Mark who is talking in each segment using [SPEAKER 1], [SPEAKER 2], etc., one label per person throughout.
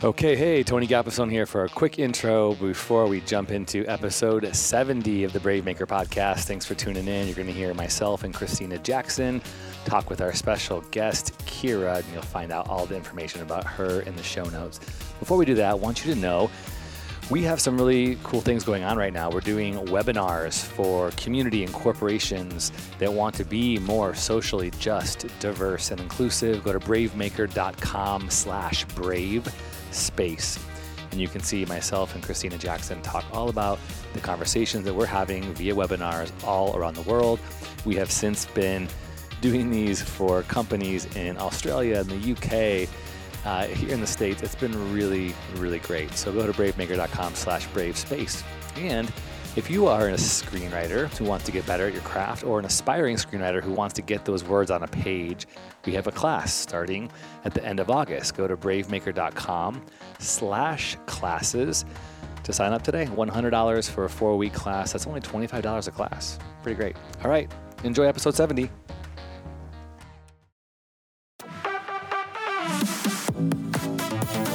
[SPEAKER 1] Okay, hey, Tony Gapastione here for a quick intro before we jump into episode 70 of the Brave Maker podcast. Thanks for tuning in. You're going to hear myself and Christina Jackson talk with our special guest, Kyra, and you'll find out all the information about her in the show notes. Before we do that, I want you to know we have some really cool things going on right now. We're doing webinars for community and corporations that want to be more socially just, diverse, and inclusive. Go to bravemaker.com slash brave space. And you can see myself and Christina Jackson talk all about the conversations that we're having via webinars all around the world. We have since been doing these for companies in Australia and the UK. Uh, here in the States, it's been really, really great. So go to bravemaker.com slash brave space. And if you are a screenwriter who wants to get better at your craft or an aspiring screenwriter who wants to get those words on a page, we have a class starting at the end of August. Go to bravemaker.com slash classes to sign up today. $100 for a four-week class. That's only $25 a class. Pretty great. All right, enjoy episode 70.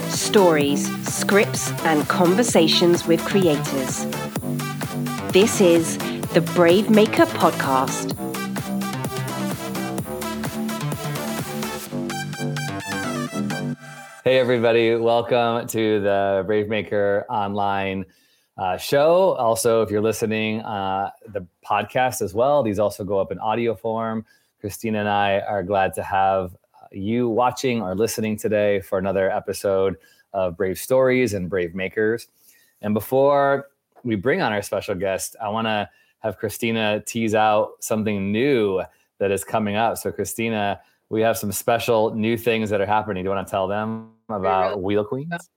[SPEAKER 2] Stories, scripts, and conversations with creators. This is the Brave Maker Podcast.
[SPEAKER 1] Hey, everybody. Welcome to the Brave Maker online uh, show. Also, if you're listening, uh, the podcast as well, these also go up in audio form. Christina and I are glad to have you watching or listening today for another episode of Brave Stories and Brave Makers. And before we bring on our special guest, I want to have Christina tease out something new that is coming up. So, Christina, we have some special new things that are happening. Do you want to tell them about Wheel Queens?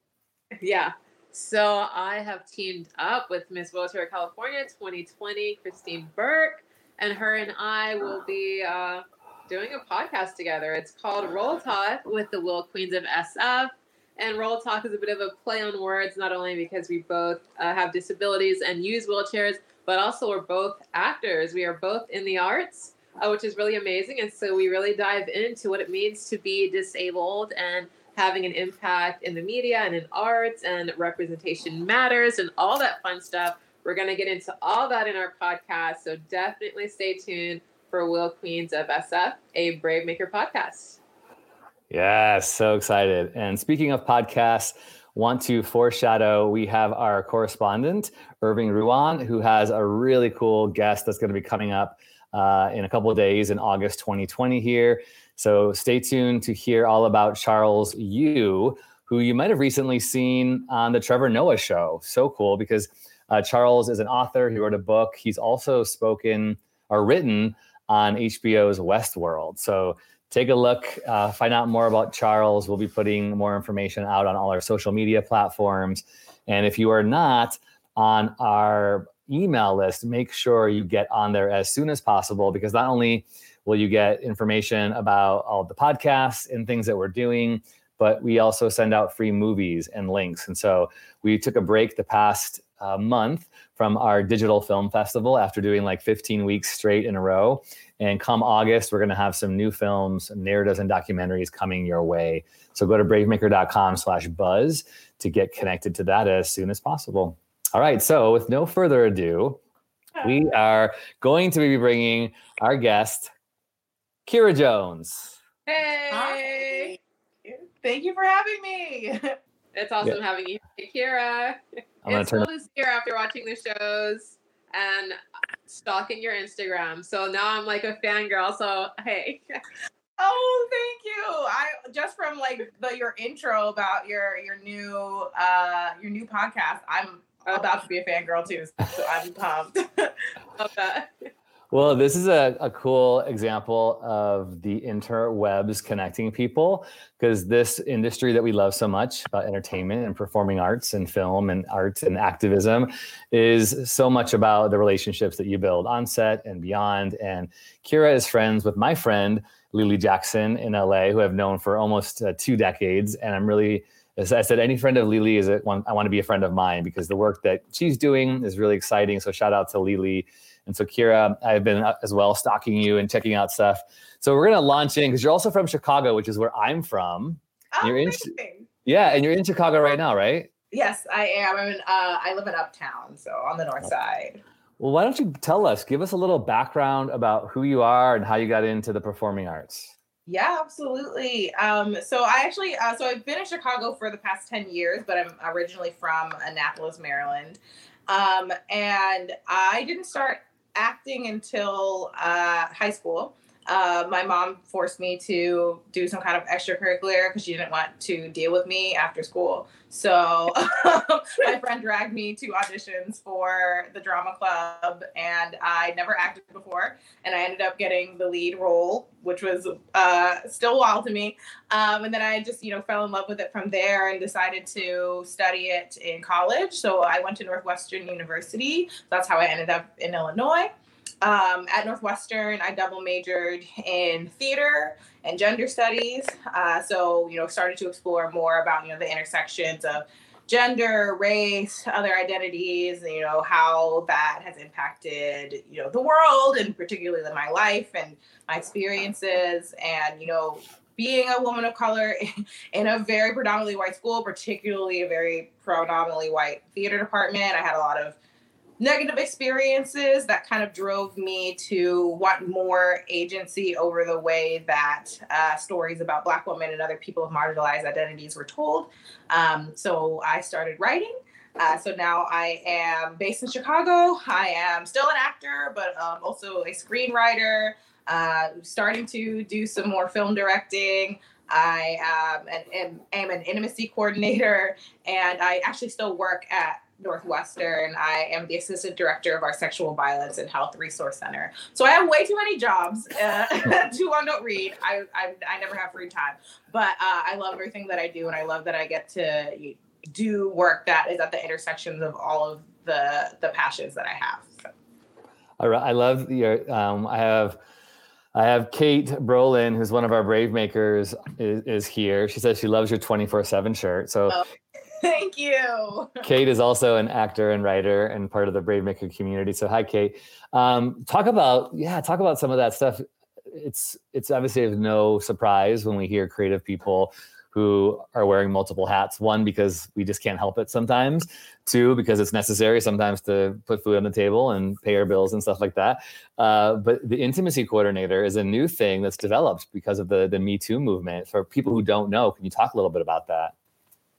[SPEAKER 3] Yeah. So I have teamed up with Miss Wheelchair California 2020, Christine Burke, and her and I will be uh, doing a podcast together. It's called Roll Talk with the Wheel Queens of SF. And Roll Talk is a bit of a play on words, not only because we both uh, have disabilities and use wheelchairs, but also we're both actors. We are both in the arts, uh, which is really amazing. And so we really dive into what it means to be disabled and having an impact in the media and in arts and representation matters and all that fun stuff. We're going to get into all that in our podcast. So definitely stay tuned for Wheel Queens of SF, a Brave Maker podcast.
[SPEAKER 1] Yes, so excited. And speaking of podcasts, want to foreshadow we have our correspondent, Irving Ruan, who has a really cool guest that's going to be coming up uh, in a couple of days in August 2020 here. So stay tuned to hear all about Charles Yu, who you might have recently seen on the Trevor Noah show. So cool because uh, Charles is an author. He wrote a book. He's also spoken or written on HBO's Westworld. So take a look, uh, find out more about Charles. We'll be putting more information out on all our social media platforms. And if you are not on our email list, make sure you get on there as soon as possible because not only will you get information about all the podcasts and things that we're doing, but we also send out free movies and links. And so we took a break the past uh, month from our digital film festival after doing like 15 weeks straight in a row. And come August, we're going to have some new films, narratives, and documentaries coming your way. So go to bravemaker.com slash buzz to get connected to that as soon as possible. All right. So with no further ado, we ah. are going to be bringing our guest, Kyra Jones.
[SPEAKER 3] Hey.
[SPEAKER 4] Hi. Thank you for having me.
[SPEAKER 3] It's awesome yeah. having you, hey, Kyra. I'm it's cool to see her after watching the shows and stalking your Instagram. So now I'm like a fangirl. So hey.
[SPEAKER 4] Oh, thank you. I just from like the your intro about your your new uh your new podcast. I'm about to be a fangirl too. So I'm pumped.
[SPEAKER 1] Well, this is a, a cool example of the interwebs connecting people because this industry that we love so much about entertainment and performing arts and film and arts and activism is so much about the relationships that you build on set and beyond. And Kira is friends with my friend, Lily Jackson in LA, who I've known for almost uh, two decades. And I'm really as I said, any friend of Lily is a, one, I want to be a friend of mine because the work that she's doing is really exciting. So shout out to Lily and so, Kyra, I've been uh, as well stalking you and checking out stuff. So we're gonna launch in because you're also from Chicago, which is where I'm from.
[SPEAKER 4] Oh,
[SPEAKER 1] you're
[SPEAKER 4] in
[SPEAKER 1] Yeah, and you're in Chicago right now, right?
[SPEAKER 4] Yes, I am. I'm in, uh, I live in Uptown, so on the north side.
[SPEAKER 1] Well, why don't you tell us, give us a little background about who you are and how you got into the performing arts?
[SPEAKER 4] Yeah, absolutely. Um, so I actually, uh, so I've been in Chicago for the past 10 years, but I'm originally from Annapolis, Maryland. Um, and I didn't start acting until uh, high school uh, my mom forced me to do some kind of extracurricular because she didn't want to deal with me after school. So my friend dragged me to auditions for the drama club, and I never acted before, and I ended up getting the lead role, which was uh, still wild to me. Um, and then I just, you know, fell in love with it from there and decided to study it in college. So I went to Northwestern University. That's how I ended up in Illinois. Um, at Northwestern, I double majored in theater and gender studies. Uh, so, you know, started to explore more about, you know, the intersections of gender, race, other identities, you know, how that has impacted, you know, the world and particularly my life and my experiences. And, you know, being a woman of color in a very predominantly white school, particularly a very predominantly white theater department, I had a lot of negative experiences that kind of drove me to want more agency over the way that uh, stories about Black women and other people of marginalized identities were told. Um, so I started writing. Uh, so now I am based in Chicago. I am still an actor, but um, also a screenwriter, uh, starting to do some more film directing. I um, am, am an intimacy coordinator, and I actually still work at Northwestern. I am the assistant director of our sexual violence and health resource center. So I have way too many jobs. Uh, too long don't read. I, I, I never have free time, but uh, I love everything that I do, and I love that I get to do work that is at the intersections of all of the the passions that I have. So.
[SPEAKER 1] All right, I love your. Um, I have. I have Kate Brolin, who's one of our Brave Makers, is, is here. She says she loves your 24 7 shirt. So oh.
[SPEAKER 4] Thank you.
[SPEAKER 1] Kate is also an actor and writer and part of the Brave Maker community. So hi, Kate. Um, talk about yeah, talk about some of that stuff. It's it's obviously of no surprise when we hear creative people who are wearing multiple hats. One because we just can't help it sometimes. Two because it's necessary sometimes to put food on the table and pay our bills and stuff like that. Uh, but the intimacy coordinator is a new thing that's developed because of the the Me Too movement. For people who don't know, can you talk a little bit about that?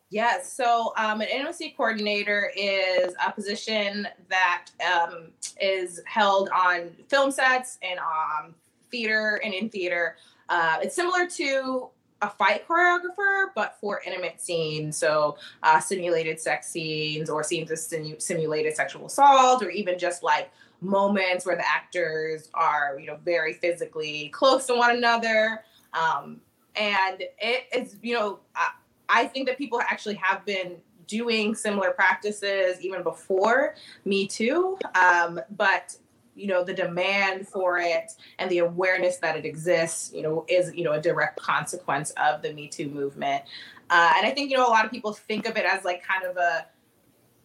[SPEAKER 4] Yes. So, um, an intimacy coordinator is a position that um, is held on film sets and um, theater and in theater. Uh, it's similar to a fight choreographer, but for intimate scenes. So, uh, simulated sex scenes or scenes of simu- simulated sexual assault, or even just like moments where the actors are, you know, very physically close to one another. Um, and it is, you know, I think that people actually have been doing similar practices even before Me Too. Um, but you know the demand for it and the awareness that it exists you know is you know a direct consequence of the me too movement uh, and i think you know a lot of people think of it as like kind of a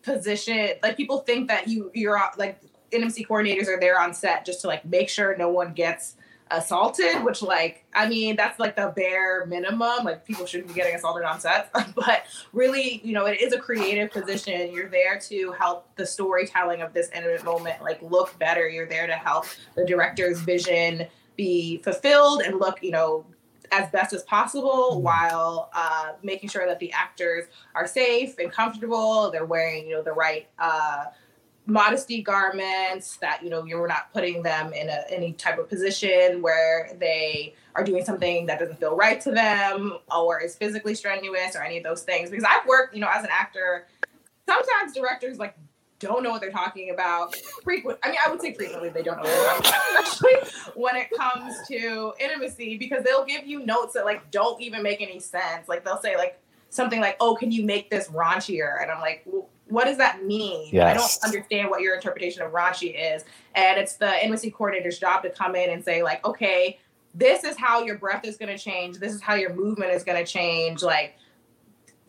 [SPEAKER 4] position like people think that you you're like intimacy coordinators are there on set just to like make sure no one gets assaulted, which like I mean that's like the bare minimum. Like people shouldn't be getting assaulted on sets, but really, you know, it is a creative position. You're there to help the storytelling of this intimate moment like look better. You're there to help the director's vision be fulfilled and look, you know, as best as possible mm-hmm. while uh, making sure that the actors are safe and comfortable. They're wearing, you know, the right uh, modesty garments that you know you're not putting them in a, any type of position where they are doing something that doesn't feel right to them or is physically strenuous or any of those things. Because i've worked you know as an actor sometimes directors like don't know what they're talking about. Frequent i mean i would say frequently they don't know what they're talking about especially when it comes to intimacy because they'll give you notes that like don't even make any sense. Like they'll say like something like oh can you make this raunchier? And i'm like well, what does that mean? Yes. I don't understand what your interpretation of raunchy is. And it's the intimacy coordinator's job to come in and say, like, okay, this is how your breath is going to change. This is how your movement is going to change. Like,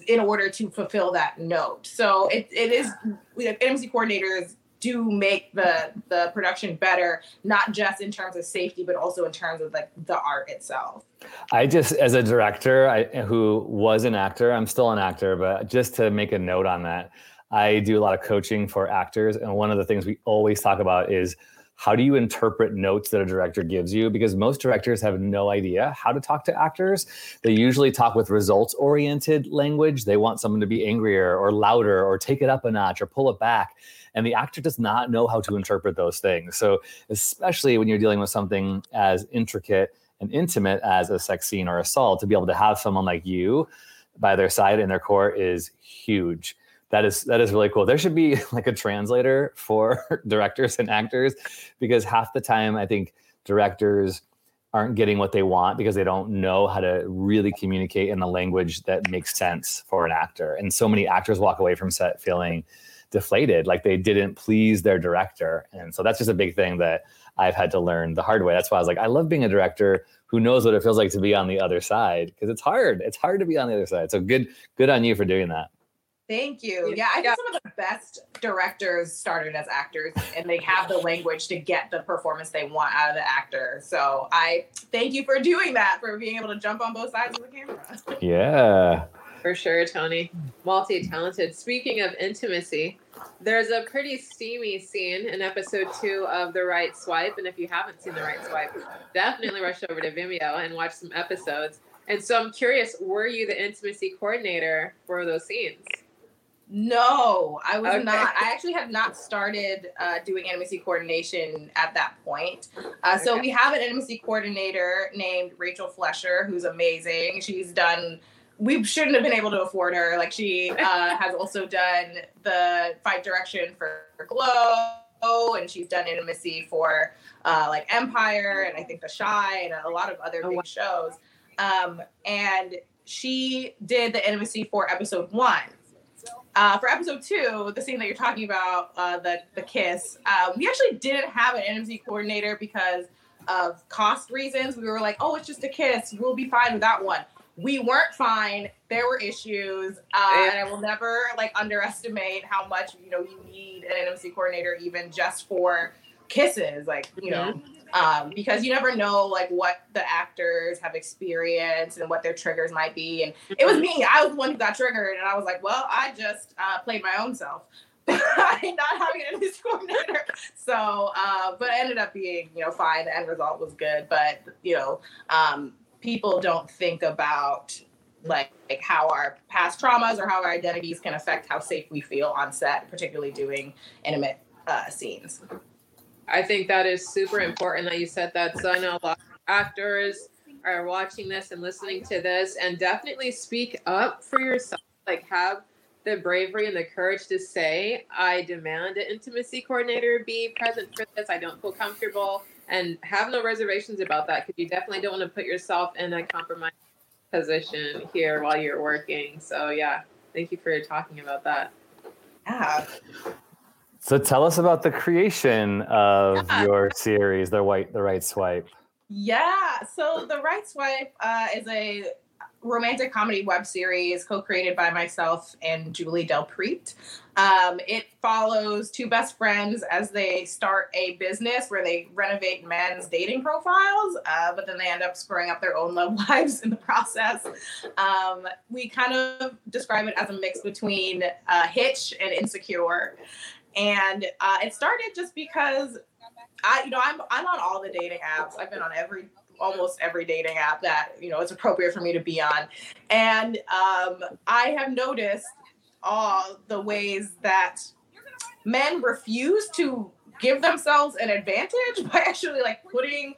[SPEAKER 4] in order to fulfill that note. So it, it is, intimacy coordinators do make the the production better, not just in terms of safety, but also in terms of like the art itself.
[SPEAKER 1] I just, as a director I, who was an actor, I'm still an actor, but just to make a note on that, I do a lot of coaching for actors. And one of the things we always talk about is how do you interpret notes that a director gives you? Because most directors have no idea how to talk to actors. They usually talk with results oriented language. They want someone to be angrier or louder or take it up a notch or pull it back. And the actor does not know how to interpret those things. So, especially when you're dealing with something as intricate and intimate as a sex scene or assault, to be able to have someone like you by their side in their core is huge that is that is really cool. There should be like a translator for directors and actors because half the time I think directors aren't getting what they want because they don't know how to really communicate in a language that makes sense for an actor. And so many actors walk away from set feeling deflated, like they didn't please their director. And so that's just a big thing that I've had to learn the hard way. That's why I was like, I love being a director who knows what it feels like to be on the other side because it's hard. It's hard to be on the other side. So good, good on you for doing that.
[SPEAKER 4] Thank you. Yeah, I think some of the best directors started as actors and they have the language to get the performance they want out of the actor. So I thank you for doing that, for being able to jump on both sides of the camera.
[SPEAKER 1] Yeah.
[SPEAKER 3] For sure, Tony. Multi talented. Speaking of intimacy, there's a pretty steamy scene in episode two of The Right Swipe. And if you haven't seen The Right Swipe, definitely rush over to Vimeo and watch some episodes. And so I'm curious, were you the intimacy coordinator for those scenes?
[SPEAKER 4] No, I was okay. not. I actually have not started uh, doing intimacy coordination at that point. Uh, so okay. we have an intimacy coordinator named Rachel Flesher, who's amazing. She's done. We shouldn't have been able to afford her. Like she uh, has also done the fight direction for Glow, and she's done intimacy for uh, like Empire, and I think The Chi, and a lot of other oh, big wow. shows. Um, and she did the intimacy for episode one uh, for episode two, the scene that you're talking about, uh, the the kiss, uh, we actually didn't have an intimacy coordinator because of cost reasons. We were like, oh, it's just a kiss. We'll be fine with that one. We weren't fine. There were issues, uh, and I will never like underestimate how much you know you need an intimacy coordinator even just for kisses. Like you mm-hmm. know, um, because you never know like what the actors have experienced and what their triggers might be. And it was me. I was the one who got triggered, and I was like, well, I just uh, played my own self. not having this coordinator. So, uh, but it ended up being, you know, fine. The end result was good. But, you know, um, people don't think about like, like how our past traumas or how our identities can affect how safe we feel on set, particularly doing intimate uh, scenes.
[SPEAKER 3] I think that is super important that you said that. So I know a lot of actors are watching this and listening to this, and definitely speak up for yourself. Like, have the bravery and the courage to say, I demand an intimacy coordinator be present for this. I don't feel comfortable. And have no reservations about that because you definitely don't want to put yourself in a compromised position here while you're working. So, yeah, thank you for talking about that.
[SPEAKER 4] Yeah.
[SPEAKER 1] So tell us about the creation of yeah. your series, the white, the right swipe.
[SPEAKER 4] Yeah. So the right swipe uh, is a romantic comedy web series co-created by myself and Julie Delpreet. Um, it follows two best friends as they start a business where they renovate men's dating profiles, uh, but then they end up screwing up their own love lives in the process. Um, we kind of describe it as a mix between uh, Hitch and Insecure. And uh, it started just because I, you know, I'm I'm on all the dating apps. I've been on every almost every dating app that you know it's appropriate for me to be on, and um, I have noticed all the ways that men refuse to give themselves an advantage by actually like putting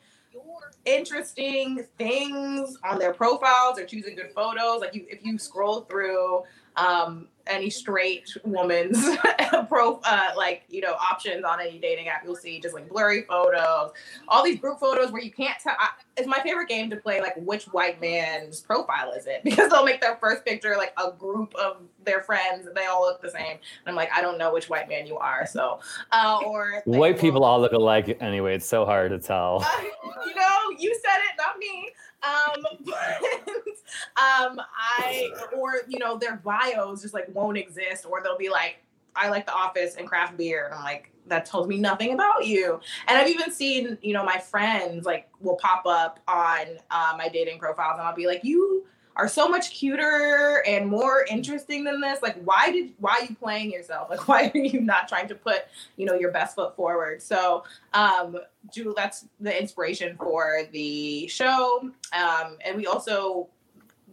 [SPEAKER 4] interesting things on their profiles or choosing good photos. Like you, if you scroll through um, any straight woman's pro uh, like you know options on any dating app. You'll see just like blurry photos all these group photos where you can't tell I, it's my favorite game to play like which white man's profile is it? Because they'll make their first picture like a group of their friends and they all look the same. And i'm like i don't know which white man you are so uh, or
[SPEAKER 1] white people all look alike anyway. It's so hard to tell. Uh,
[SPEAKER 4] you know you said it not me um, but, um, I or you know their bios just like won't exist, or they'll be like, I like The Office and craft beer, and I'm like, that tells me nothing about you. And I've even seen, you know, my friends like will pop up on uh, my dating profiles and I'll be like, you are so much cuter and more interesting than this. Like, why did why are you playing yourself? Like, why are you not trying to put, you know, your best foot forward? So, um, Drew, that's the inspiration for the show. Um, and we also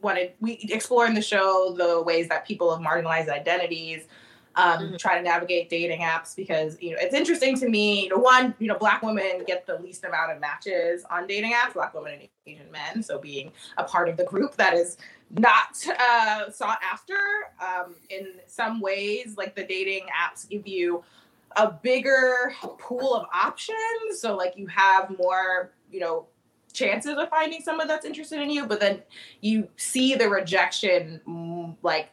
[SPEAKER 4] wanted we explore in the show the ways that people of marginalized identities um, mm-hmm. try to navigate dating apps because you know it's interesting to me. You know, one, you know, black women get the least amount of matches on dating apps. Black women and Asian men, so being a part of the group that is not uh, sought after. Um, in some ways, like the dating apps give you a bigger pool of options. So like you have more, you know, chances of finding someone that's interested in you, but then you see the rejection mm, like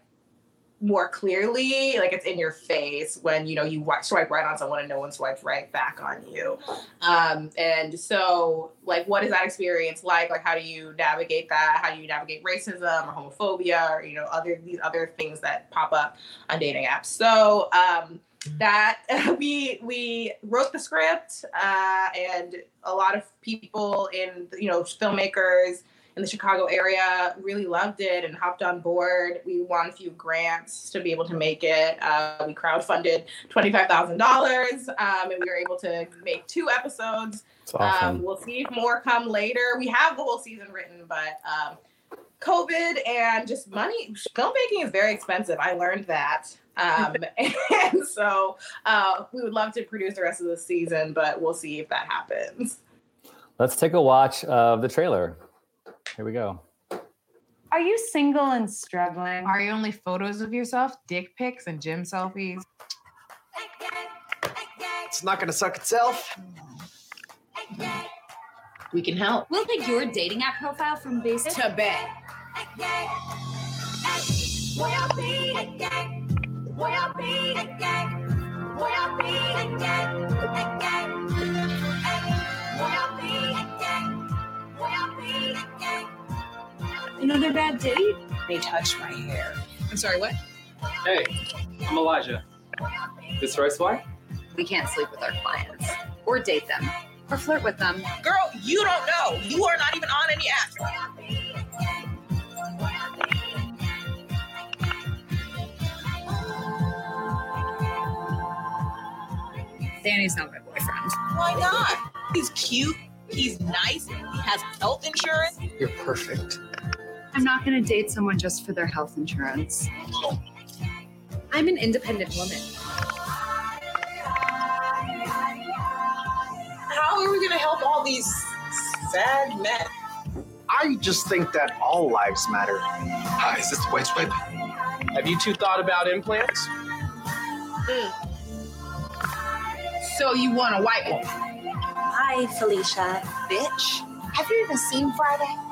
[SPEAKER 4] more clearly like it's in your face when you know you swipe right on someone and no one swipes right back on you. Um and so like what is that experience like? Like how do you navigate that? How do you navigate racism or homophobia or you know other these other things that pop up on dating apps? So um that we we wrote the script uh and a lot of people in you know filmmakers in the Chicago area really loved it and hopped on board. We won a few grants to be able to make it. Uh, we crowdfunded $25,000 um, and we were able to make two episodes. Awesome. Um, we'll see if more come later. We have the whole season written, but um, COVID and just money, filmmaking is very expensive. I learned that. Um, and so uh, we would love to produce the rest of the season, but we'll see if that happens.
[SPEAKER 1] Let's take a watch of the trailer. Here we go.
[SPEAKER 5] Are you single and struggling?
[SPEAKER 6] Are you only photos of yourself, dick pics, and gym selfies?
[SPEAKER 7] It's not gonna suck itself.
[SPEAKER 8] We can help.
[SPEAKER 9] We'll take your dating app profile from base
[SPEAKER 8] to bed.
[SPEAKER 9] Another bad date?
[SPEAKER 8] They touched my hair.
[SPEAKER 6] I'm sorry, what?
[SPEAKER 10] Hey, I'm Elijah. This is Royce why?
[SPEAKER 9] We can't sleep with our clients, or date them, or flirt with them.
[SPEAKER 8] Girl, you don't know. You are not even on any app.
[SPEAKER 9] Danny's not my boyfriend.
[SPEAKER 8] Why not? He's cute. He's nice. He has health insurance.
[SPEAKER 7] You're perfect.
[SPEAKER 9] I'm not going to date someone just for their health insurance. I'm an independent woman.
[SPEAKER 8] How are we going to help all these sad men?
[SPEAKER 7] I just think that all lives matter.
[SPEAKER 11] Hi, is this the white swipe?
[SPEAKER 7] Have you two thought about implants?
[SPEAKER 8] Mm. So you want a white one?
[SPEAKER 12] Hi, Felicia.
[SPEAKER 8] Bitch.
[SPEAKER 12] Have you even seen Friday?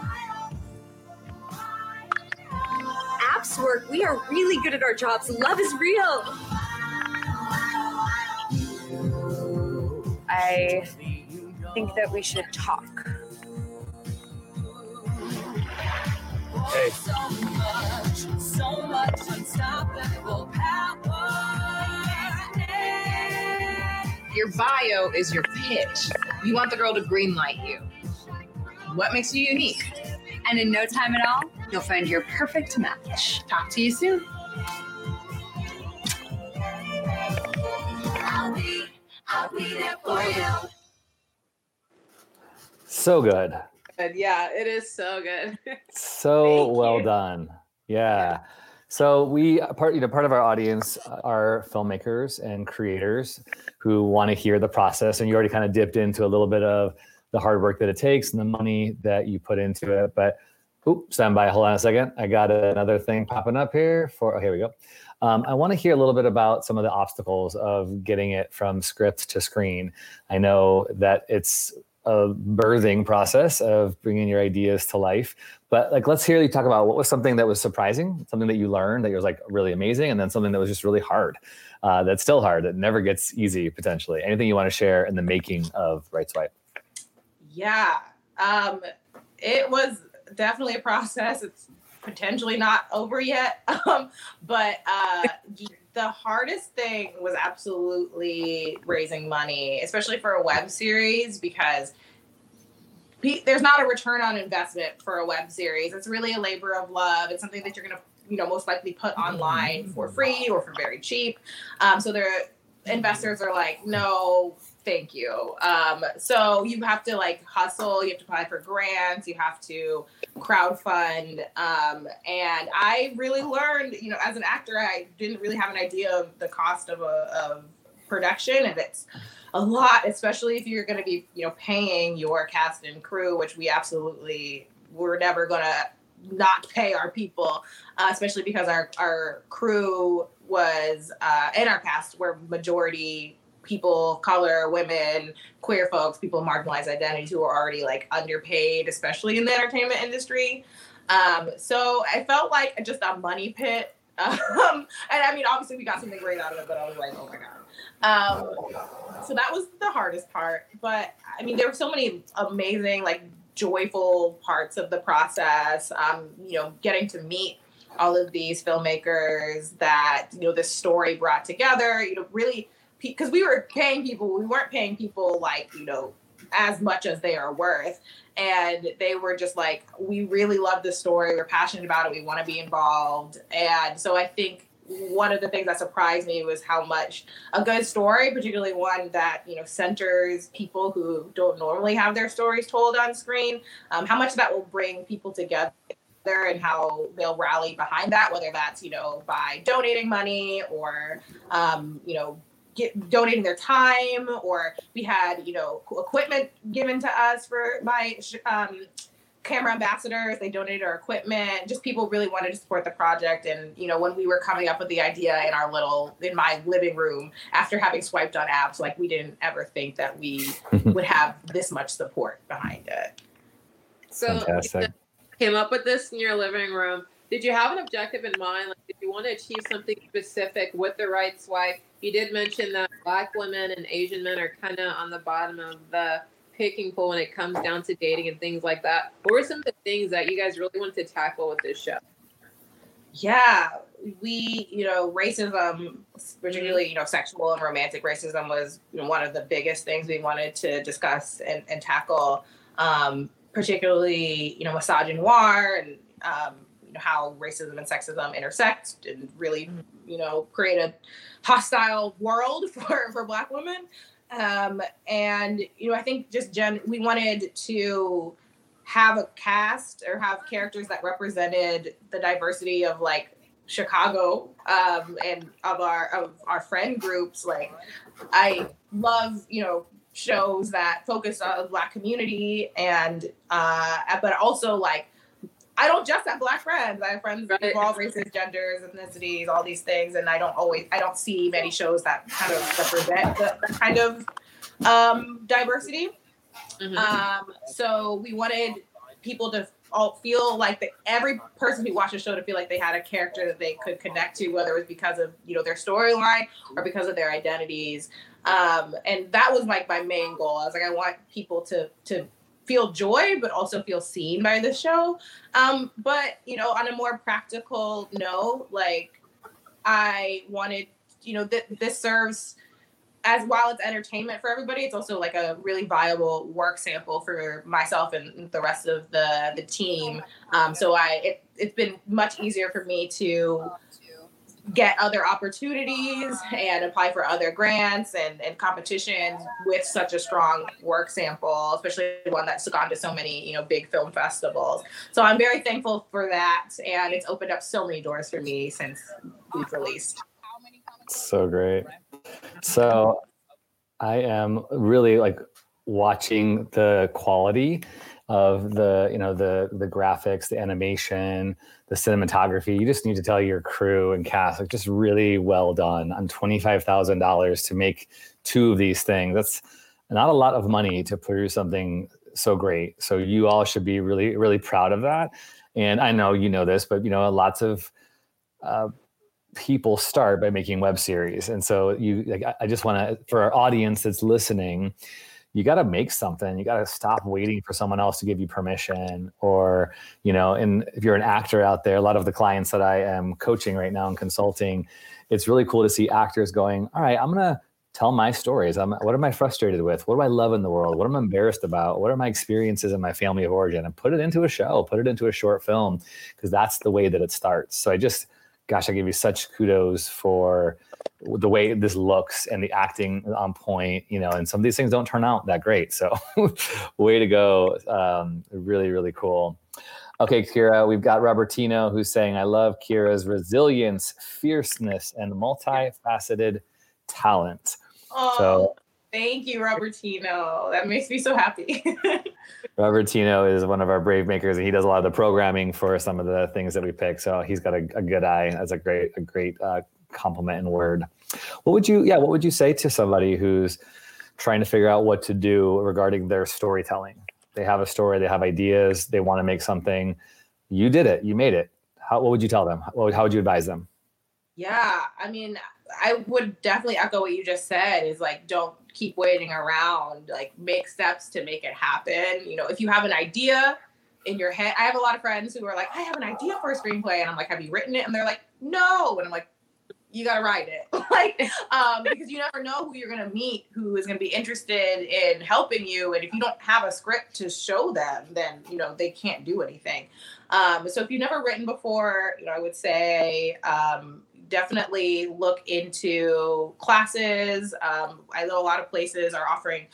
[SPEAKER 9] Apps work. We are really good at our jobs. Love is real.
[SPEAKER 5] I think that we should talk.
[SPEAKER 7] Hey.
[SPEAKER 8] Your bio is your pitch. You want the girl to greenlight you. What makes you unique?
[SPEAKER 9] And in no time at all, you'll find your perfect match.
[SPEAKER 8] Talk to you soon.
[SPEAKER 1] So good.
[SPEAKER 3] Good. Yeah, it is so good.
[SPEAKER 1] so well done. Yeah. So we part you know part of our audience are filmmakers and creators who want to hear the process, and you already kind of dipped into a little bit of the hard work that it takes and the money that you put into it. But oops, stand by. Hold on a second. I got another thing popping up here. For oh, here we go. Um, I want to hear a little bit about some of the obstacles of getting it from script to screen. I know that it's a birthing process of bringing your ideas to life. But like, let's hear you talk about what was something that was surprising, something that you learned that was like really amazing, and then something that was just really hard. Uh, that's still hard. That never gets easy potentially. Anything you want to share in the making of Right Swipe?
[SPEAKER 4] Yeah, um, it was definitely a process. It's potentially not over yet, um, but uh, the hardest thing was absolutely raising money, especially for a web series, because there's not a return on investment for a web series. It's really a labor of love. It's something that you're gonna, you know, most likely put online for free or for very cheap. Um, so their investors are like, no, thank you. Um, so you have to like hustle. You have to apply for grants. You have to crowdfund. Um, and I really learned, you know, as an actor, I didn't really have an idea of the cost of a of production, and it's a lot, especially if you're going to be, you know, paying your cast and crew, which we absolutely we're never going to not pay our people, uh, especially because our our crew was uh, our cast were majority people of color, women, queer folks, people of marginalized identities who are already like underpaid, especially in the entertainment industry. Um, so I felt like just a money pit. Um, and I mean, obviously, we got something great out of it, but I was like, oh my god. Um, so that was the hardest part. But I mean, there were so many amazing, like, joyful parts of the process. Um, you know, getting to meet all of these filmmakers that you know this story brought together. You know, really because we were paying people, we weren't paying people like you know as much as they are worth. And they were just like, we really love the story. We're passionate about it. We want to be involved. And so I think one of the things that surprised me was how much a good story, particularly one that you know centers people who don't normally have their stories told on screen, um, how much that will bring people together and how they'll rally behind that, whether that's you know by donating money or um, you know get, donating their time, or we had you know equipment given to us for my um, camera ambassadors. They donated our equipment. Just people really wanted to support the project. And you know when we were coming up with the idea in our little in my living room after having swiped on apps, like we didn't ever think that we would have this much support behind it.
[SPEAKER 3] So
[SPEAKER 1] Fantastic.
[SPEAKER 3] came up with this in your living room. Did you have an objective in mind? Like, did you want to achieve something specific with the right swipe? You did mention that Black women and Asian men are kind of on the bottom of the picking pool when it comes down to dating and things like that. What were some of the things that you guys really wanted to tackle with this show?
[SPEAKER 4] Yeah, we, you know, racism, particularly, you know, sexual and romantic racism was you know, one of the biggest things we wanted to discuss and, and tackle, um, particularly, you know, misogynoir and um, you know, how racism and sexism intersect and really, you know, create a hostile world for, for Black women. Um, and, you know, I think just Jen, we wanted to have a cast or have characters that represented the diversity of like Chicago um, and of our of our friend groups. Like, I love you know shows that focus on Black community and uh, but also like I don't just have Black friends. I have friends of all races, genders, ethnicities, all these things, and I don't always I don't see many shows that kind of represent the, the kind of um, diversity.
[SPEAKER 3] Mm-hmm.
[SPEAKER 4] Um, so we wanted people to all feel like that every person who watched the show to feel like they had a character that they could connect to, whether it was because of you know their storyline or because of their identities. Um, and that was like my main goal. I was like, I want people to to feel joy, but also feel seen by the show. Um, but you know, on a more practical note, like I wanted, you know, that this serves as while it's entertainment for everybody, it's also like a really viable work sample for myself and the rest of the the team. Um, so I it, it's been much easier for me to get other opportunities and apply for other grants and, and competitions with such a strong work sample, especially one that's gone to so many, you know, big film festivals. So I'm very thankful for that. And it's opened up so many doors for me since we've released.
[SPEAKER 1] So great. So I am really like watching the quality of the you know the the graphics the animation the cinematography. You just need to tell your crew and cast like just really well done on $25000 to make two of these things. That's not a lot of money to produce something so great. So you all should be really really proud of that. And i know you know this but you know lots of uh, people start by making web series. And so you like i I just want to for our audience that's listening you got to make something. You got to stop waiting for someone else to give you permission. Or, you know, and if you're an actor out there, a lot of the clients that I am coaching right now and consulting, it's really cool to see actors going, all right, I'm going to tell my stories. I'm, what am I frustrated with? What do I love in the world? What am I embarrassed about? What are my experiences in my family of origin? And put it into a show, put it into a short film, because that's the way that it starts. So I just, gosh, I give you such kudos for the way this looks and the acting on point, you know, and some of these things don't turn out that great. So way to go. Um, really, really cool. Okay, Kyra, we've got Robertino who's saying, I love Kyra's resilience, fierceness, and multifaceted talent.
[SPEAKER 4] Oh,
[SPEAKER 1] So-
[SPEAKER 4] thank you, Robertino. That makes me so happy.
[SPEAKER 1] Robertino is one of our brave makers, and he does a lot of the programming for some of the things that we pick. So he's got a, a good eye. That's a great, a great uh, compliment and word. What would you, yeah, what would you say to somebody who's trying to figure out what to do regarding their storytelling? They have a story, they have ideas, they want to make something. You did it, you made it. How, what would you tell them? Would, how would you advise them?
[SPEAKER 4] Yeah, I mean, I would definitely echo what you just said is like don't keep waiting around, like make steps to make it happen. You know, if you have an idea in your head, I have a lot of friends who are like, I have an idea for a screenplay and I'm like, have you written it? And they're like, no. And I'm like, you got to write it. like um because you never know who you're to meet who is to be interested in helping you and if you don't have a script to show them, then, you know, they can't do anything. Um so if you've never written before, you know, I would say um definitely look into classes. Um, I know a lot of places are offering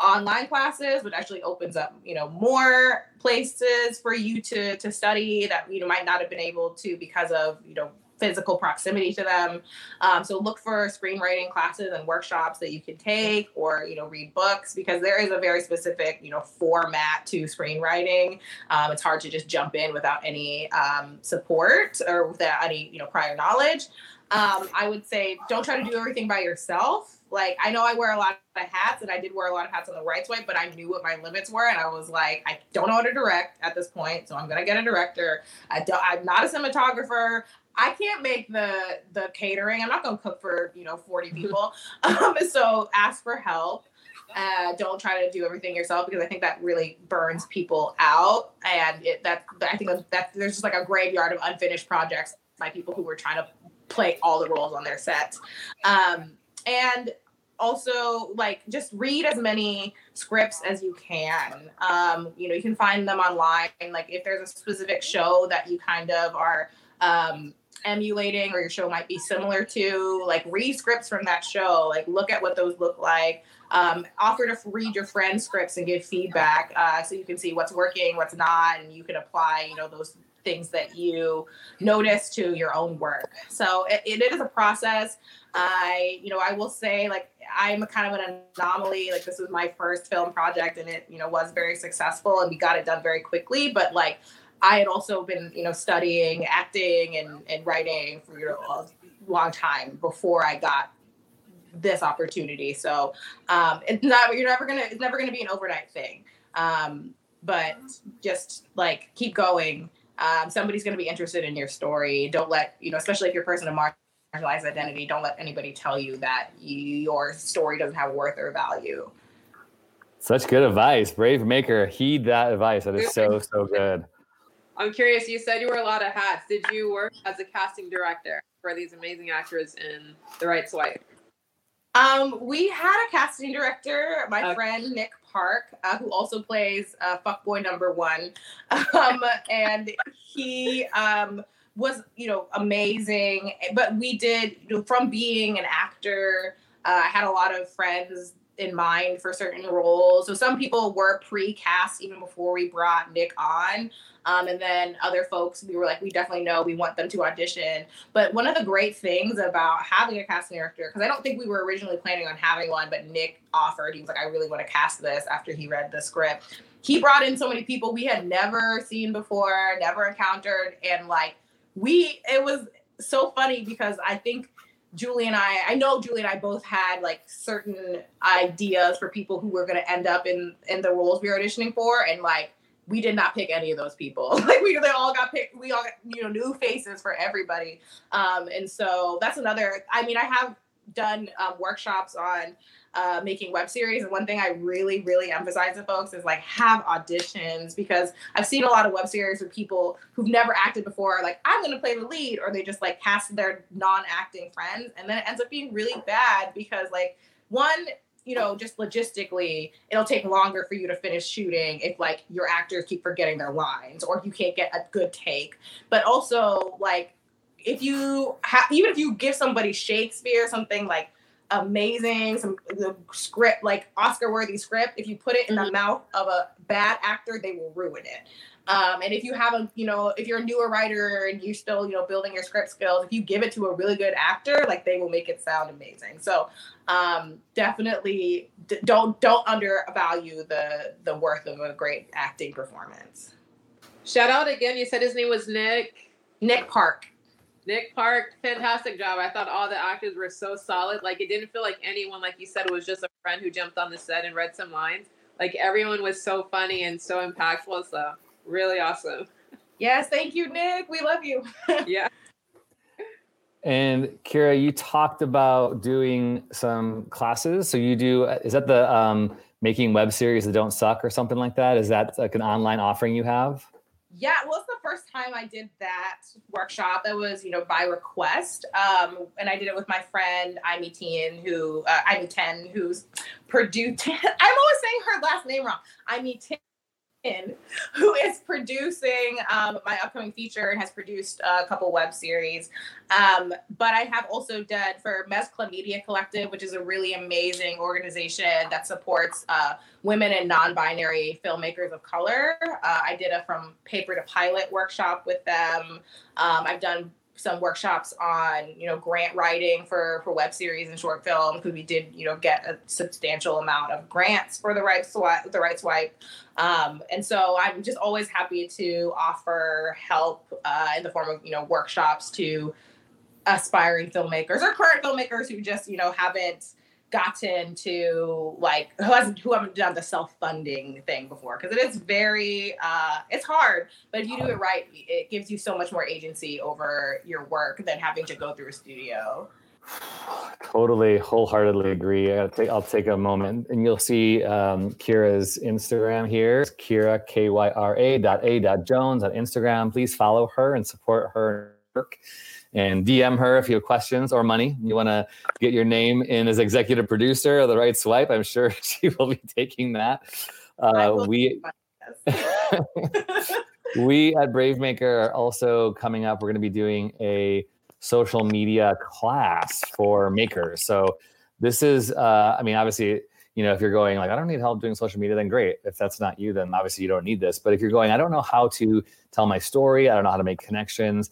[SPEAKER 4] online classes, which actually opens up, you know, more places for you to to study that you know might not have been able to because of you know physical proximity to them. Um, so look for screenwriting classes and workshops that you can take, or you know read books because there is a very specific you know format to screenwriting. Um, it's hard to just jump in without any um, support or without any you know prior knowledge. Um, I would say don't try to do everything by yourself. Like I know I wear a lot of hats, and I did wear a lot of hats on the Right Swipe, but I knew what my limits were, and I was like, I don't know how to direct at this point, so I'm gonna get a director. I don't, I'm not a cinematographer. I can't make the the catering. I'm not gonna cook for you know 40 people. um, so ask for help. Uh, don't try to do everything yourself because I think that really burns people out, and it, that I think that, there's just like a graveyard of unfinished projects by people who were trying to play all the roles on their sets. Um, and also like just read as many scripts as you can um, you know you can find them online like if there's a specific show that you kind of are um, emulating or your show might be similar to like read scripts from that show like look at what those look like. Um, offer to read your friends scripts and give feedback uh, so you can see what's working what's not and you can apply you know those things that you notice to your own work. So it, it is a process. I you know i will say like i'm kind of an anomaly like this was my first film project and it you know was very successful and we got it done very quickly but like I had also been, you know, studying acting and, and writing for you know, a long time before I got this opportunity. So um, it's not you're never gonna it's never gonna be an overnight thing. Um, but just like keep going. Um, somebody's gonna be interested in your story. Don't let you know, especially if you're a person of marginalized identity. Don't let anybody tell you that you, your story doesn't have worth or value.
[SPEAKER 1] Such good advice. Brave maker, heed that advice. That is so, so good.
[SPEAKER 3] I'm curious. You said you wore a lot of hats. Did you work as a casting director for these amazing actors in The Right Swipe?
[SPEAKER 4] Um, we had a casting director, my
[SPEAKER 3] Okay.
[SPEAKER 4] friend Nick Park, uh, who also plays uh, fuckboy number one, um, and he um, was, you know, amazing. But we did you know, from being an actor. Uh, I had a lot of friends in mind for certain roles. So some people were pre-cast even before we brought Nick on. Um, and then other folks, we were like, we definitely know we want them to audition. But one of the great things about having a casting director, because I don't think we were originally planning on having one, but Nick offered. He was like, I really want to cast this after he read the script. He brought in so many people we had never seen before, never encountered. And like, we, it was so funny because I think Julie and I, I know Julie and I both had like certain ideas for people who were going to end up in in the roles we were auditioning for, and like we did not pick any of those people. like we they all got picked. We all got you know new faces for everybody. Um, and so that's another. I mean, I have done um, workshops on uh, making web series. And one thing I really, really emphasize to folks is like have auditions because I've seen a lot of web series with people who've never acted before, are like, I'm going to play the lead, or they just like cast their non acting friends. And then it ends up being really bad because, like, one, you know, just logistically, it'll take longer for you to finish shooting if like your actors keep forgetting their lines or you can't get a good take. But also, like, if you have, even if you give somebody Shakespeare, something like amazing, some the script, like Oscar worthy script, if you put it in the mouth of a bad actor, they will ruin it. Um, and if you have a, you know, if you're a newer writer and you're still, you know, building your script skills, if you give it to a really good actor, like they will make it sound amazing. So um, definitely d- don't don't undervalue the the worth of a great acting performance.
[SPEAKER 3] Shout out again. You said his name was Nick.
[SPEAKER 4] Nick Park.
[SPEAKER 3] Nick Park, fantastic job. I thought all the actors were so solid. Like it didn't feel like anyone, like you said, was just a friend who jumped on the set and read some lines. Like everyone was so funny and so impactful. So really awesome.
[SPEAKER 4] Yes, thank you, Nick. We love you.
[SPEAKER 3] yeah.
[SPEAKER 1] And Kyra, you talked about doing some classes. So you do is that the um, making web series that don't suck or something like that? Is that like an online offering you have?
[SPEAKER 4] Yeah, well, it's the first time I did that workshop. That was, you know, by request. Um, and I did it with my friend Amy Tien, who uh, Ten, who's produced. I'm always saying her last name wrong. Amy Ten who is producing um, my upcoming feature and has produced a couple web series. Um, but I have also done for Mezcla Media Collective, which is a really amazing organization that supports uh, women and non-binary filmmakers of color. Uh, I did a from paper to pilot workshop with them. Um, I've done some workshops on you know grant writing for for web series and short films because we did you know get a substantial amount of grants for the right swipe the right swipe. Um, and so i'm just always happy to offer help uh, in the form of you know workshops to aspiring filmmakers or current filmmakers who just you know haven't gotten to like who hasn't who haven't done the self-funding thing before because it is very uh it's hard but if you do it right it gives you so much more agency over your work than having to go through a studio
[SPEAKER 1] Totally, wholeheartedly agree. I'll take, I'll take a moment, and you'll see um, Kyra's Instagram here. It's Kyra K Y R A dot A dot Jones on Instagram. Please follow her and support her work and DM her if you have questions or money. You want to get your name in as executive producer of the right swipe. I'm sure she will be taking that. Uh, we we at Bravemaker are also coming up. We're going to be doing a social media class for makers. So this is, uh, I mean, obviously, you know, if you're going like, I don't need help doing social media, then great. If that's not you, then obviously you don't need this. But if you're going, I don't know how to tell my story, I don't know how to make connections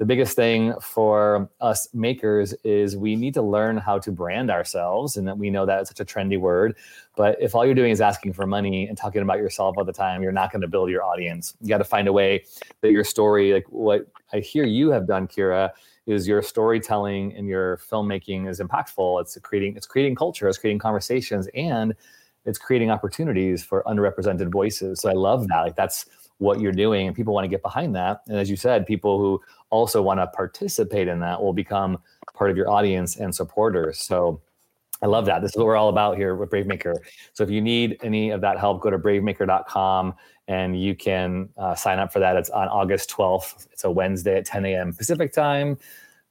[SPEAKER 1] the biggest thing for us makers is we need to learn how to brand ourselves and that we know that it's such a trendy word. But if all you're doing is asking for money and talking about yourself all the time you're not going to build your audience. You got to find a way that your story like what i hear you have done kyra is your storytelling and your filmmaking is impactful. It's creating it's creating culture it's creating conversations and it's creating opportunities for underrepresented voices. So i love that. Like that's what you're doing and people want to get behind that. And as you said people who also want to participate in that will become part of your audience and supporters. So i love that. This is what we're all about here with bravemaker. So if you need any of that help go to bravemaker.com and you can uh, sign up for that. It's on august 12th it's a wednesday at 10 a.m pacific time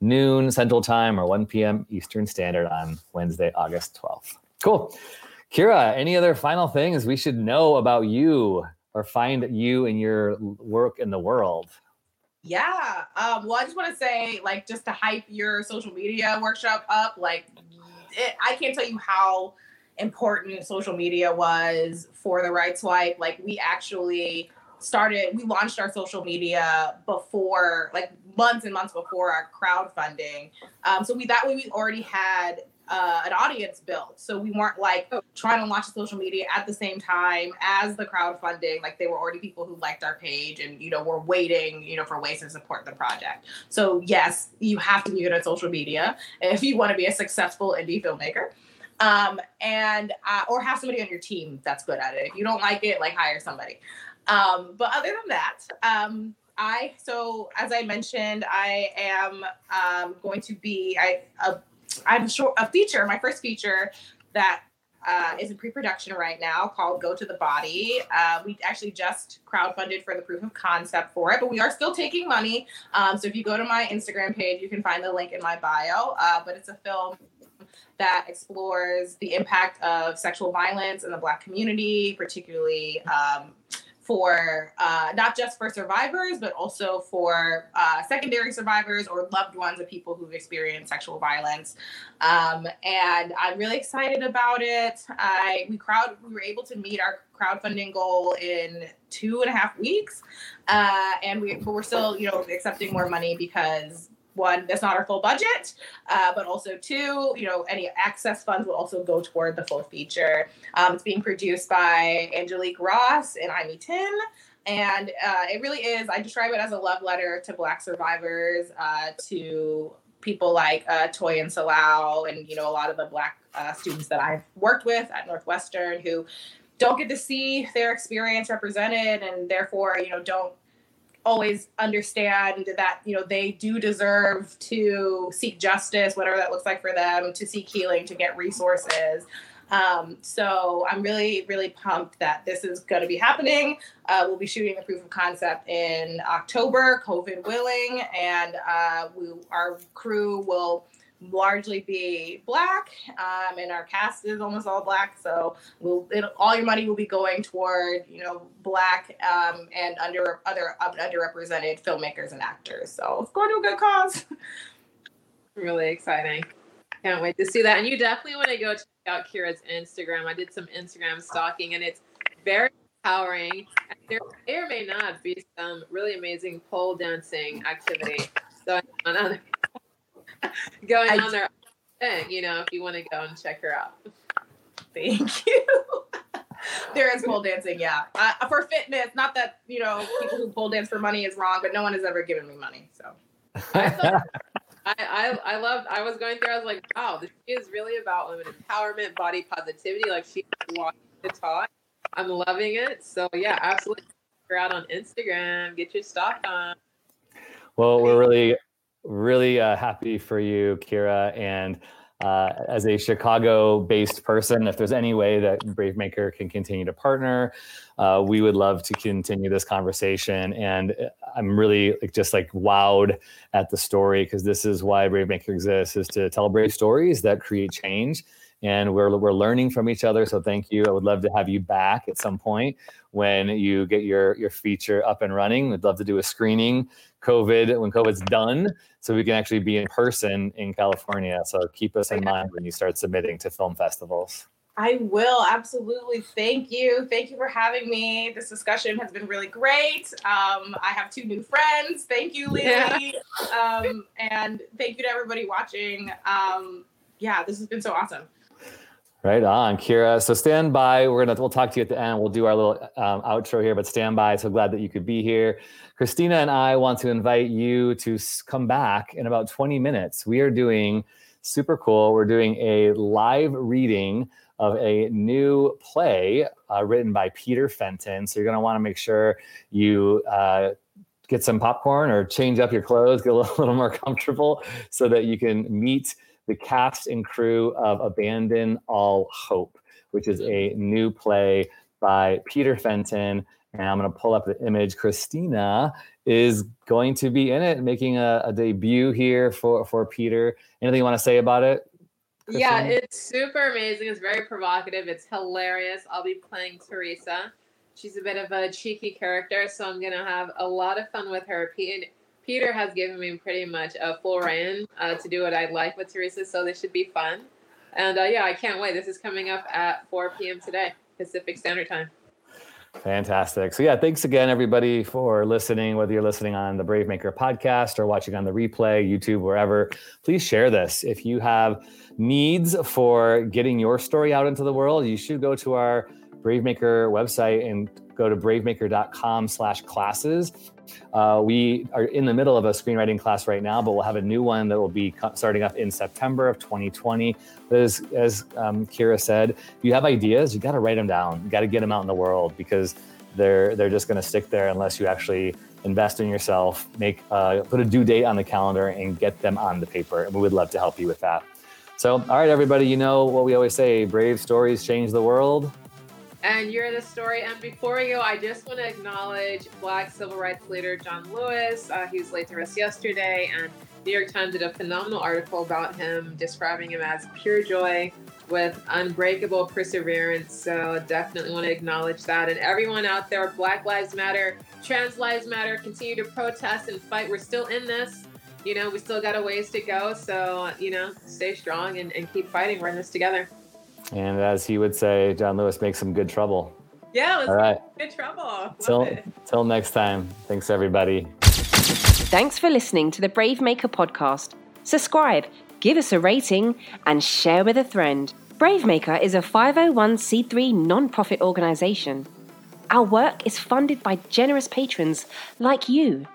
[SPEAKER 1] noon central time or 1 p.m eastern standard on wednesday august 12th cool. Kyra any other final things we should know about you or find you and your work in the world?
[SPEAKER 4] Yeah. Um, well, I just want to say, like, just to hype your social media workshop up, like, it, I can't tell you how important social media was for the right swipe. Like, we actually started, we launched our social media before, like, months and months before our crowdfunding. Um, so we that way we already had uh, an audience built. So we weren't like trying to launch social media at the same time as the crowdfunding. Like they were already people who liked our page and, you know, were waiting, you know, for ways to support the project. So yes, you have to be good at social media if you want to be a successful indie filmmaker. Um, and, uh, or have somebody on your team that's good at it. If you don't like it, like hire somebody. Um, but other than that, um, I so as I mentioned, I am um, going to be I uh, I have a a feature, my first feature that uh, is in pre-production right now called Go to the Body. Uh, we actually just crowdfunded for the proof of concept for it, but we are still taking money. Um, so if you go to my Instagram page, you can find the link in my bio. Uh, but it's a film that explores the impact of sexual violence in the Black community, particularly um, for uh, not just for survivors, but also for uh, secondary survivors or loved ones of people who've experienced sexual violence. Um, and I'm really excited about it. I we crowd we were able to meet our crowdfunding goal in two and a half weeks, uh, and we but we're still you know accepting more money because one, that's not our full budget, uh, but also two, you know, any access funds will also go toward the full feature. Um, it's being produced by Angelique Ross and Amy Tin. And uh, it really is, I describe it as a love letter to Black survivors, uh, to people like uh, Toyin Salau, and, you know, a lot of the Black uh, students that I've worked with at Northwestern who don't get to see their experience represented and therefore, you know, don't always understand that you know they do deserve to seek justice whatever that looks like for them to seek healing to get resources. Um, so i'm really really pumped that this is going to be happening. Uh, we'll be shooting the proof of concept in october covid willing and uh, we, our crew will largely be black, um, and our cast is almost all black. So we'll all your money will be going toward you know black um, and under other underrepresented filmmakers and actors. So it's going to a good cause.
[SPEAKER 3] Really exciting. Can't wait to see that. And you definitely want to go check out Kyra's Instagram. I did some Instagram stalking, and it's very empowering. There may or may not be some really amazing pole dancing activity going on going I, on there. You know, if you want to go and check her out.
[SPEAKER 4] Thank you. there is pole dancing, yeah. Uh, for fitness, not that you know people who pole dance for money is wrong, but no one has ever given me money. So.
[SPEAKER 3] I, thought, I, I I loved. I was going through. I was like, wow, this is really about women empowerment, body positivity. Like she's walking the talk. I'm loving it. So yeah, absolutely. Check her out on Instagram. Get your stock on.
[SPEAKER 1] Well, we're really really uh, happy for you, Kyra. And uh, as a Chicago based person, if there's any way that Bravemaker can continue to partner, uh, we would love to continue this conversation. And uh, I'm really like, just like wowed at the story because this is why Bravemaker exists is to tell brave stories that create change. And we're, we're learning from each other. So thank you. I would love to have you back at some point when you get your, your feature up and running. We'd love to do a screening COVID when COVID's done, so we can actually be in person in California. So keep us in mind when you start submitting to film festivals.
[SPEAKER 4] I will absolutely. Thank you. Thank you for having me. This discussion has been really great. Um, I have two new friends. Thank you, Lily. Yeah. Um, and thank you to everybody watching. Um, yeah, this has been so awesome.
[SPEAKER 1] Right on, Kyra. So stand by. We're gonna we'll talk to you at the end. We'll do our little um, outro here, but stand by. So glad that you could be here. Christina and I want to invite you to come back in about 20 minutes. We are doing super cool. We're doing a live reading of a new play uh, written by Peter Fenton. So you're gonna want to make sure you. Uh, get some popcorn or change up your clothes, get a little, little more comfortable so that you can meet the cast and crew of Abandon All Hope, which is a new play by Peter Fenton. And I'm going to pull up the image. Christina is going to be in it, making a, a debut here for, for Peter. Anything you want to say about it?
[SPEAKER 3] Christina? Yeah, it's super amazing. It's very provocative. It's hilarious. I'll be playing Teresa. She's a bit of a cheeky character, so I'm going to have a lot of fun with her. Peter has given me pretty much a full reign uh, to do what I'd like with Teresa, so this should be fun. And uh, yeah, I can't wait. This is coming up at 4 p.m. today, Pacific Standard Time.
[SPEAKER 1] Fantastic. So, yeah, thanks again, everybody, for listening. Whether you're listening on the Brave Maker podcast or watching on the replay, YouTube, wherever, please share this. If you have needs for getting your story out into the world, you should go to our Brave Maker website and go to bravemaker.com slash classes uh, we are in the middle of a screenwriting class right now, but we'll have a new one that will be starting up in September of 2020. But as, as um, Kyra said, if you have ideas, you got to write them down. You got to get them out in the world because they're they're just going to stick there unless you actually invest in yourself, make uh, put a due date on the calendar, and get them on the paper. And we would love to help you with that. So, all right, everybody, you know what we always say brave stories change the world.
[SPEAKER 3] And you're the story. And before you, I just want to acknowledge Black civil rights leader John Lewis. Uh, he was laid to rest yesterday, and New York Times did a phenomenal article about him, describing him as pure joy with unbreakable perseverance. So definitely want to acknowledge that. And everyone out there, Black Lives Matter, Trans Lives Matter, continue to protest and fight. We're still in this. You know, we still got a ways to go. So, you know, stay strong and, and keep fighting. We're in this together.
[SPEAKER 1] And as he would say, John Lewis makes some good trouble.
[SPEAKER 3] Yeah, let's
[SPEAKER 1] All right.
[SPEAKER 3] good trouble. Love
[SPEAKER 1] Till, till next time. Thanks, everybody.
[SPEAKER 2] Thanks for listening to the Brave Maker podcast. Subscribe, give us a rating, and share with a friend. Brave Maker is a 501c3 non-profit organization. Our work is funded by generous patrons like you.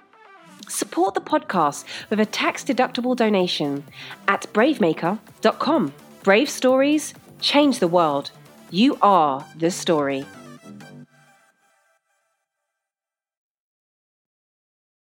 [SPEAKER 2] Support the podcast with a tax-deductible donation at bravemaker.com. Brave stories change the world. You are the story.